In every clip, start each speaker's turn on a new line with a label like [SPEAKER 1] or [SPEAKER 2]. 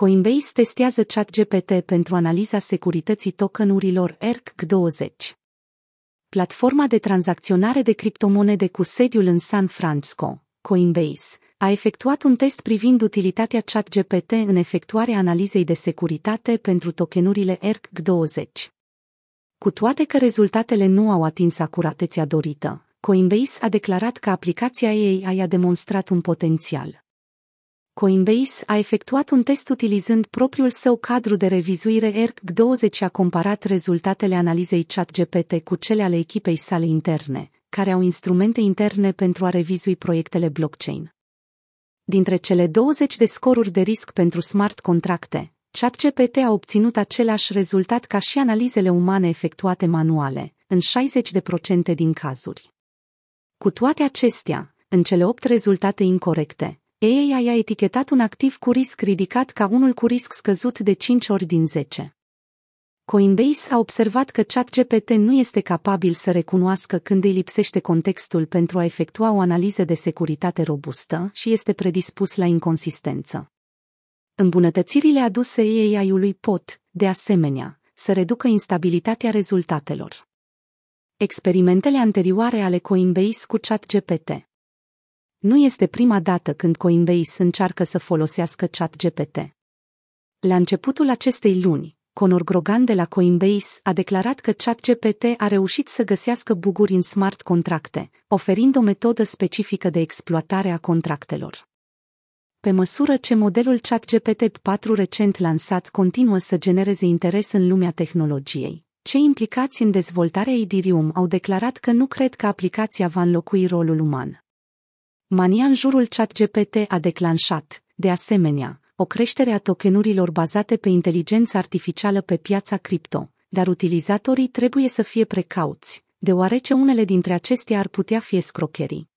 [SPEAKER 1] Coinbase testează ChatGPT pentru analiza securității tokenurilor ERC-20. Platforma de tranzacționare de criptomonede cu sediul în San Francisco, Coinbase, a efectuat un test privind utilitatea ChatGPT în efectuarea analizei de securitate pentru tokenurile ERC-20. Cu toate că rezultatele nu au atins acuratețea dorită, Coinbase a declarat că aplicația ei a demonstrat un potențial. Coinbase a efectuat un test utilizând propriul său cadru de revizuire ERC20 și a comparat rezultatele analizei ChatGPT cu cele ale echipei sale interne, care au instrumente interne pentru a revizui proiectele blockchain. Dintre cele 20 de scoruri de risc pentru smart contracte, ChatGPT a obținut același rezultat ca și analizele umane efectuate manuale, în 60% din cazuri. Cu toate acestea, în cele 8 rezultate incorrecte, AI a etichetat un activ cu risc ridicat ca unul cu risc scăzut de 5 ori din 10. Coinbase a observat că ChatGPT nu este capabil să recunoască când îi lipsește contextul pentru a efectua o analiză de securitate robustă și este predispus la inconsistență. Îmbunătățirile aduse AI-ului pot, de asemenea, să reducă instabilitatea rezultatelor. Experimentele anterioare ale Coinbase cu ChatGPT nu este prima dată când Coinbase încearcă să folosească ChatGPT. La începutul acestei luni, Conor Grogan de la Coinbase a declarat că ChatGPT a reușit să găsească buguri în smart contracte, oferind o metodă specifică de exploatare a contractelor. Pe măsură ce modelul ChatGPT 4 recent lansat continuă să genereze interes în lumea tehnologiei, cei implicați în dezvoltarea Ethereum au declarat că nu cred că aplicația va înlocui rolul uman. Mania în jurul ChatGPT a declanșat, de asemenea, o creștere a tokenurilor bazate pe inteligență artificială pe piața cripto, dar utilizatorii trebuie să fie precauți, deoarece unele dintre acestea ar putea fi escrocherii.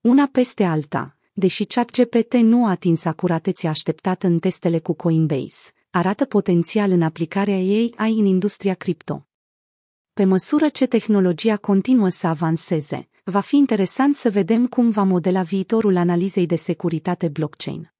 [SPEAKER 1] Una peste alta, deși ChatGPT nu a atins acuratețea așteptată în testele cu Coinbase, arată potențial în aplicarea ei ai în industria cripto. Pe măsură ce tehnologia continuă să avanseze, va fi interesant să vedem cum va modela viitorul analizei de securitate blockchain.